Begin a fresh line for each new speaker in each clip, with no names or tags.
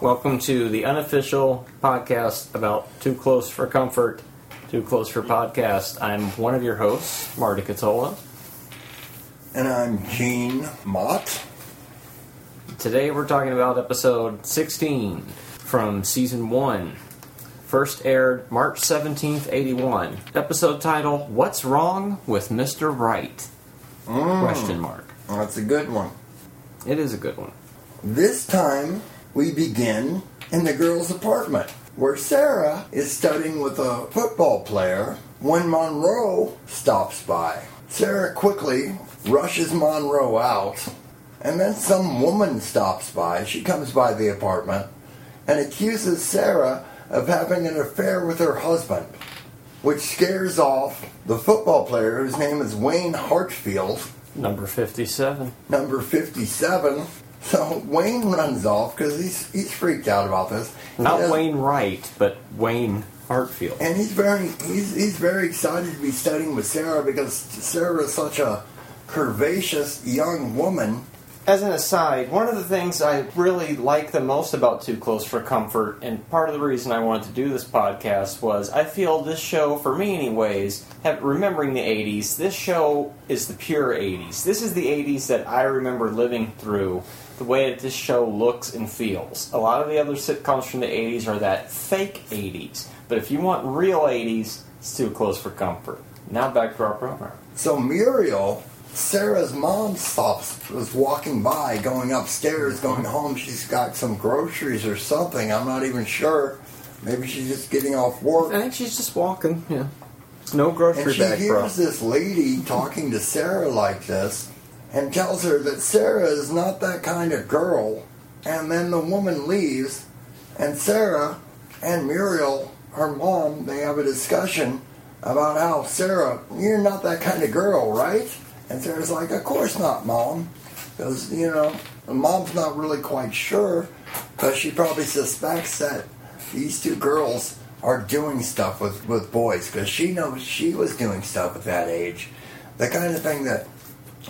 Welcome to the unofficial podcast about Too Close for Comfort, Too Close for Podcast. I'm one of your hosts, Marty Catola.
And I'm Gene Mott.
Today we're talking about episode 16 from season 1. First aired March 17th, 81. Episode title What's Wrong with Mr. Right? Mm. Question mark.
That's a good one.
It is a good one.
This time we begin in the girl's apartment where Sarah is studying with a football player when Monroe stops by. Sarah quickly rushes Monroe out, and then some woman stops by. She comes by the apartment and accuses Sarah of having an affair with her husband, which scares off the football player whose name is Wayne Hartfield,
Number 57.
number 57. So Wayne runs off because he's, he's freaked out about this.
Not Wayne Wright, but Wayne Hartfield.
And he's very he's, he's very excited to be studying with Sarah because Sarah is such a curvaceous young woman.
As an aside, one of the things I really like the most about Too Close for Comfort, and part of the reason I wanted to do this podcast was I feel this show, for me anyways, have, remembering the 80s, this show is the pure 80s. This is the 80s that I remember living through, the way that this show looks and feels. A lot of the other sitcoms from the 80s are that fake 80s. But if you want real 80s, it's Too Close for Comfort. Now back to our program.
So Muriel, Sarah's mom stops was walking by, going upstairs, mm-hmm. going home. She's got some groceries or something. I'm not even sure. Maybe she's just getting off work.
I think she's just walking, yeah. No grocery
And she
bag, bro.
hears this lady talking to Sarah like this and tells her that Sarah is not that kind of girl. And then the woman leaves, and Sarah and Muriel, her mom, they have a discussion about how Sarah, you're not that kind of girl, right? And Sarah's like, Of course not, mom. Because, you know, mom's not really quite sure, but she probably suspects that these two girls are doing stuff with, with boys, because she knows she was doing stuff at that age. The kind of thing that,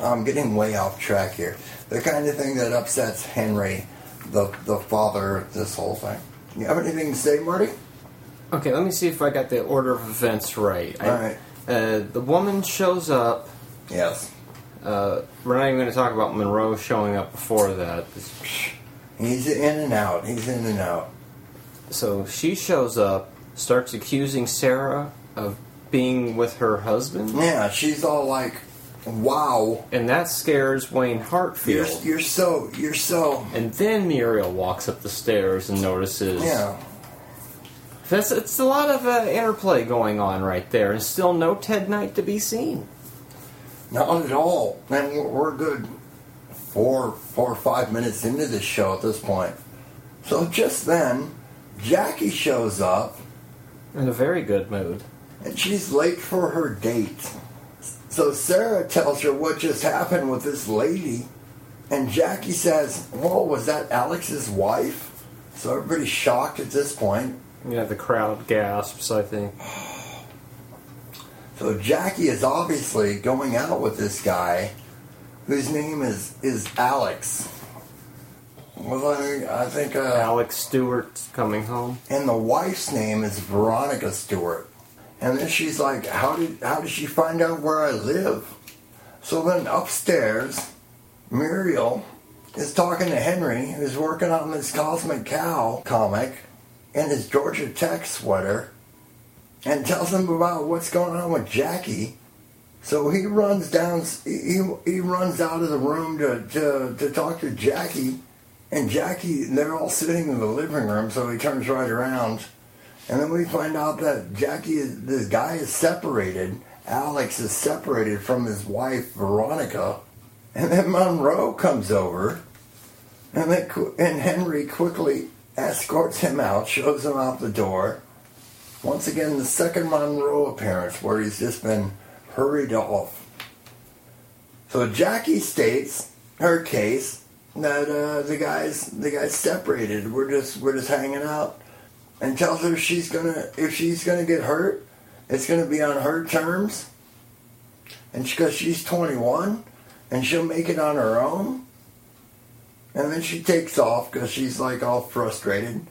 I'm getting way off track here, the kind of thing that upsets Henry, the, the father of this whole thing. You have anything to say, Marty?
Okay, let me see if I got the order of events right. I-
All right.
Uh, the woman shows up.
Yes.
Uh, we're not even going to talk about Monroe showing up before that.
He's in and out. He's in and out.
So she shows up, starts accusing Sarah of being with her husband,
Yeah, she's all like, wow.
and that scares Wayne
You're,
Hartfield.
you're so, you're so,
And then Muriel walks up the stairs and notices.
yeah.
That's, it's a lot of uh, interplay going on right there, and still no Ted Knight to be seen.
Not at all. And we're- we're good four, four or five minutes into this show at this point. So just then, Jackie shows up
In a very good mood.
and she's late for her date. So Sarah tells her what just happened with this lady, and Jackie says, "Whoa, was that Alex's wife?" So everybody's shocked at this point.
Yeah, the crowd gasps, I think.
So Jackie is obviously going out with this guy, whose name is is Alex. Well, I, I think, uh,
Alex Stewart's coming home.
and the wife's name is Veronica Stewart. And then she's like, "How did how did she find out where I live?" So then upstairs, Muriel is talking to Henry, who's working on this Cosmic Cow comic in his Georgia Tech sweater, and tells him about what's going on with Jackie. So he runs down, he, he runs out of the room to, to, to talk to Jackie, and Jackie, they're all sitting in the living room, so he turns right around. And then we find out that Jackie, is, this guy is separated. Alex is separated from his wife, Veronica. And then Monroe comes over, and, then, and Henry quickly escorts him out, shows him out the door. Once again, the second Monroe appearance where he's just been hurried off. So Jackie states her case that uh, the guys the guys separated. We're just we're just hanging out, and tells her she's gonna if she's gonna get hurt, it's gonna be on her terms, and because she's 21, and she'll make it on her own. And then she takes off because she's like all frustrated.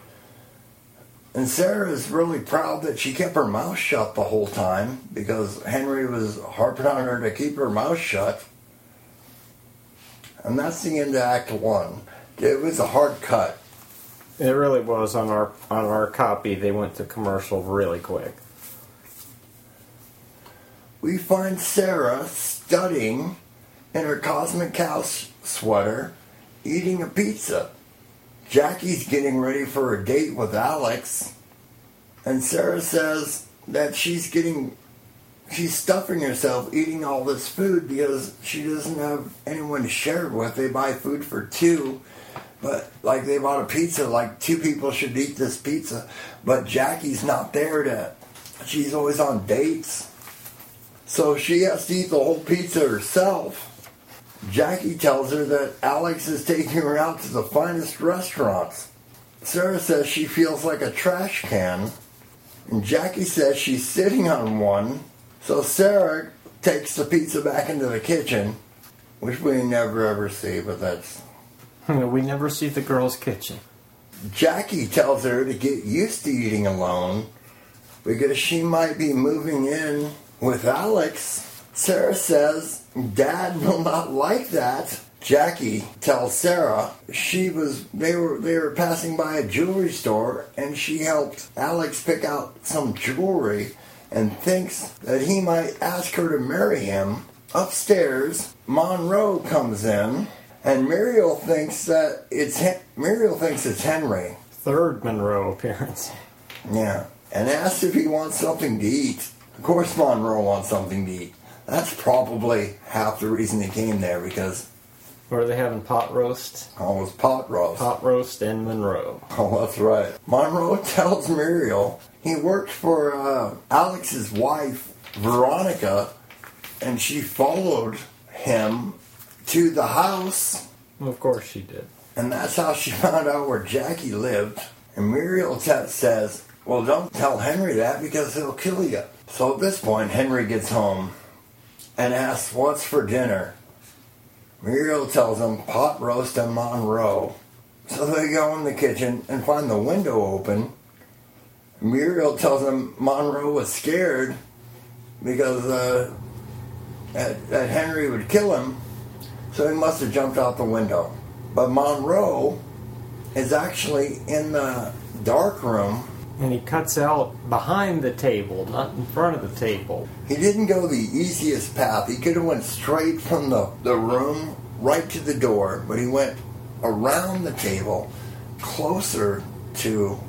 And Sarah is really proud that she kept her mouth shut the whole time because Henry was harping on her to keep her mouth shut. And that's the end of Act One. It was a hard cut.
It really was on our on our copy. They went to commercial really quick.
We find Sarah studying in her Cosmic Cow sweater, eating a pizza. Jackie's getting ready for a date with Alex, and Sarah says that she's getting she's stuffing herself eating all this food because she doesn't have anyone to share it with. They buy food for two, but like they bought a pizza, like two people should eat this pizza, but Jackie's not there to. She's always on dates, so she has to eat the whole pizza herself. Jackie tells her that Alex is taking her out to the finest restaurants. Sarah says she feels like a trash can, and Jackie says she's sitting on one. So Sarah takes the pizza back into the kitchen, which we never ever see, but that's.
we never see the girl's kitchen.
Jackie tells her to get used to eating alone because she might be moving in with Alex. Sarah says Dad will not like that. Jackie tells Sarah she was they were they were passing by a jewelry store and she helped Alex pick out some jewelry and thinks that he might ask her to marry him. Upstairs, Monroe comes in and Muriel thinks that it's Muriel thinks it's Henry.
Third Monroe appearance.
Yeah, and asks if he wants something to eat. Of course, Monroe wants something to eat. That's probably half the reason he came there because.
Are they having pot roast?
Oh, it was pot roast.
Pot roast in Monroe.
Oh, that's right. Monroe tells Muriel he worked for uh, Alex's wife, Veronica, and she followed him to the house.
Well, of course she did.
And that's how she found out where Jackie lived. And Muriel t- says, Well, don't tell Henry that because he'll kill you. So at this point, Henry gets home and asks what's for dinner. Muriel tells him pot roast and Monroe. So they go in the kitchen and find the window open. Muriel tells him Monroe was scared because uh, that, that Henry would kill him, so he must have jumped out the window. But Monroe is actually in the dark room
and he cuts out behind the table, not in front of the table.
He didn't go the easiest path. He could have went straight from the, the room right to the door, but he went around the table, closer to.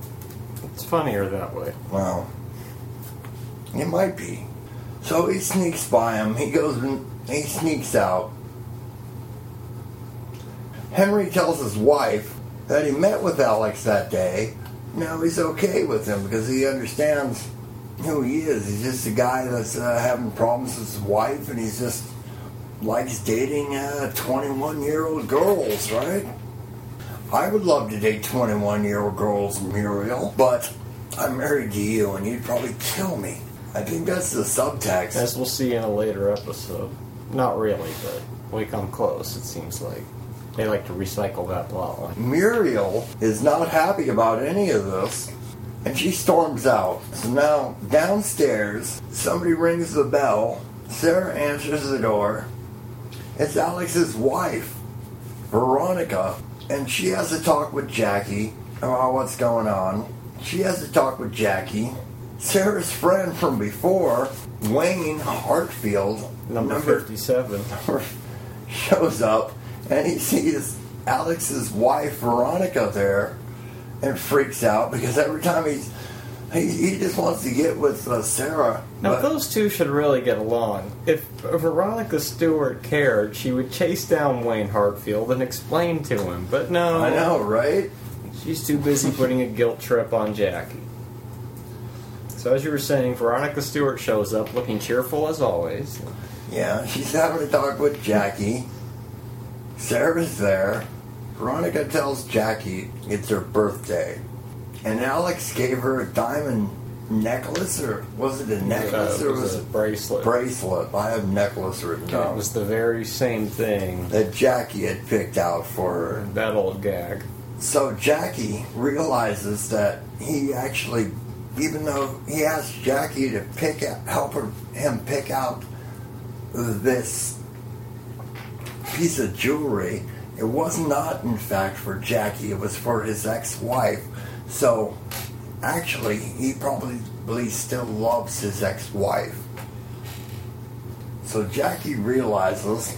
It's funnier that way.
Well, it might be. So he sneaks by him. He goes and he sneaks out. Henry tells his wife that he met with Alex that day now he's okay with him because he understands who he is. He's just a guy that's uh, having problems with his wife, and he's just likes dating uh, 21 year old girls, right? I would love to date 21 year old girls, Muriel, but I'm married to you, and you'd probably kill me. I think that's the subtext.
As we'll see in a later episode. Not really, but we come close, it seems like. They like to recycle that plot line.
Muriel is not happy about any of this, and she storms out. So now, downstairs, somebody rings the bell. Sarah answers the door. It's Alex's wife, Veronica, and she has to talk with Jackie about what's going on. She has to talk with Jackie. Sarah's friend from before, Wayne Hartfield,
number, number 57,
shows up and he sees Alex's wife Veronica there, and freaks out because every time he's he, he just wants to get with uh, Sarah.
Now those two should really get along. If Veronica Stewart cared, she would chase down Wayne Hartfield and explain to him. But no,
I know, right?
She's too busy putting a guilt trip on Jackie. So as you were saying, Veronica Stewart shows up looking cheerful as always.
Yeah, she's having a talk with Jackie. Sarah's there. Veronica tells Jackie it's her birthday. And Alex gave her a diamond necklace or was it a necklace
Uh,
or
it was a bracelet.
bracelet? I have necklace written
It
down
was the very same thing.
that Jackie had picked out for her.
That old gag.
So Jackie realizes that he actually, even though he asked Jackie to pick out, help her, him pick out this piece of jewelry, it was not in fact for Jackie. It was for his ex-wife. So actually, he probably still loves his ex-wife. So Jackie realizes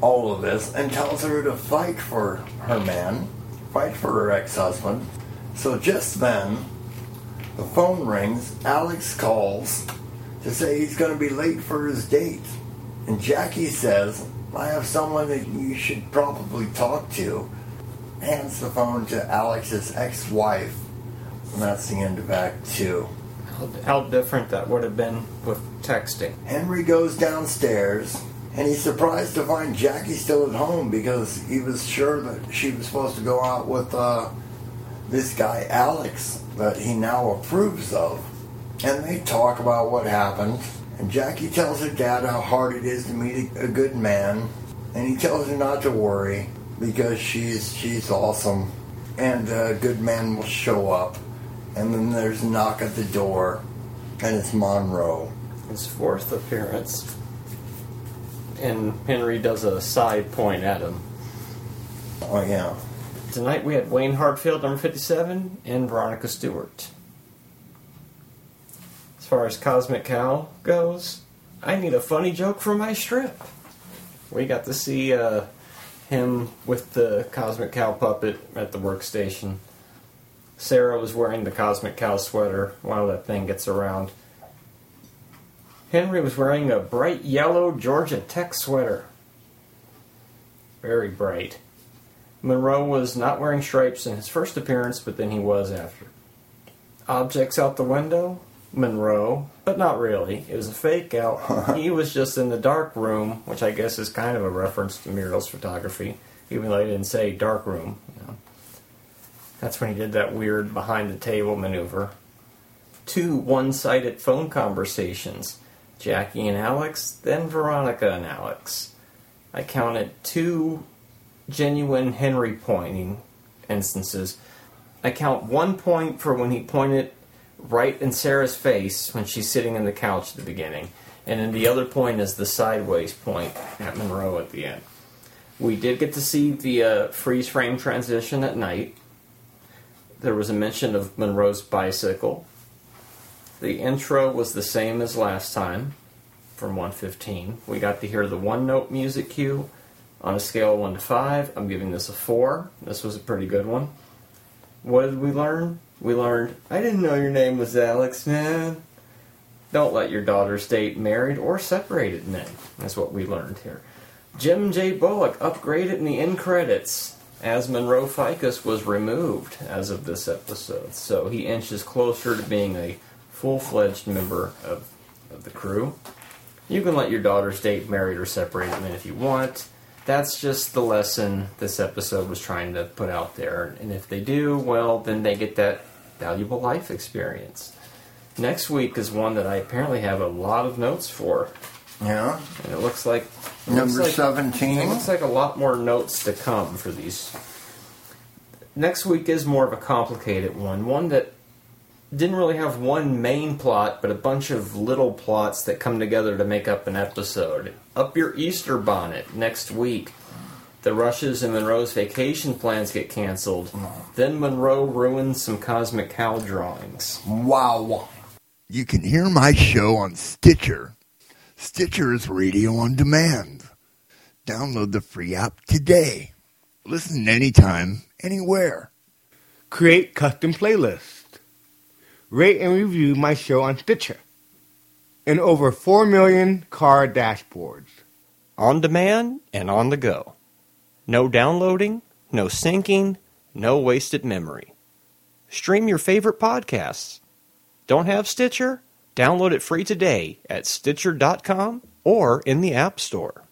all of this and tells her to fight for her man, fight for her ex-husband. So just then, the phone rings. Alex calls to say he's going to be late for his date. And Jackie says, I have someone that you should probably talk to. Hands the phone to Alex's ex-wife. And that's the end of Act Two.
How, how different that would have been with texting.
Henry goes downstairs and he's surprised to find Jackie still at home because he was sure that she was supposed to go out with uh, this guy Alex that he now approves of. And they talk about what happened. And Jackie tells her dad how hard it is to meet a, a good man. And he tells her not to worry because she's she's awesome. And a good man will show up. And then there's a knock at the door. And it's Monroe.
His fourth appearance. And Henry does a side point at him.
Oh yeah.
Tonight we had Wayne Hartfield, number 57, and Veronica Stewart. As far as Cosmic Cow goes, I need a funny joke for my strip. We got to see uh, him with the Cosmic Cow puppet at the workstation. Sarah was wearing the Cosmic Cow sweater while that thing gets around. Henry was wearing a bright yellow Georgia Tech sweater. Very bright. Monroe was not wearing stripes in his first appearance, but then he was after. Objects out the window? Monroe, but not really. It was a fake out. he was just in the dark room, which I guess is kind of a reference to Muriel's photography, even though he didn't say dark room. You know. That's when he did that weird behind the table maneuver. Two one sided phone conversations Jackie and Alex, then Veronica and Alex. I counted two genuine Henry pointing instances. I count one point for when he pointed right in Sarah's face when she's sitting in the couch at the beginning, and then the other point is the sideways point at Monroe at the end. We did get to see the uh, freeze frame transition at night. There was a mention of Monroe's bicycle. The intro was the same as last time from 115. We got to hear the one note music cue on a scale of 1 to 5. I'm giving this a 4. This was a pretty good one. What did we learn? We learned, I didn't know your name was Alex, man. Don't let your daughter stay married or separated men. That's what we learned here. Jim J. Bullock upgraded in the end credits as Monroe Ficus was removed as of this episode. So he inches closer to being a full fledged member of, of the crew. You can let your daughters date married or separated men if you want. That's just the lesson this episode was trying to put out there. And if they do, well, then they get that valuable life experience. Next week is one that I apparently have a lot of notes for.
Yeah.
And it looks like it
Number
looks like-
17.
It looks like a lot more notes to come for these. Next week is more of a complicated one, one that didn't really have one main plot, but a bunch of little plots that come together to make up an episode. Up your Easter bonnet next week. The Rushes and Monroe's vacation plans get canceled. Then Monroe ruins some cosmic cow drawings.
Wow. You can hear my show on Stitcher. Stitcher is radio on demand. Download the free app today. Listen anytime, anywhere.
Create custom playlists. Rate and review my show on Stitcher. And over 4 million car dashboards.
On demand and on the go. No downloading, no syncing, no wasted memory. Stream your favorite podcasts. Don't have Stitcher? Download it free today at Stitcher.com or in the App Store.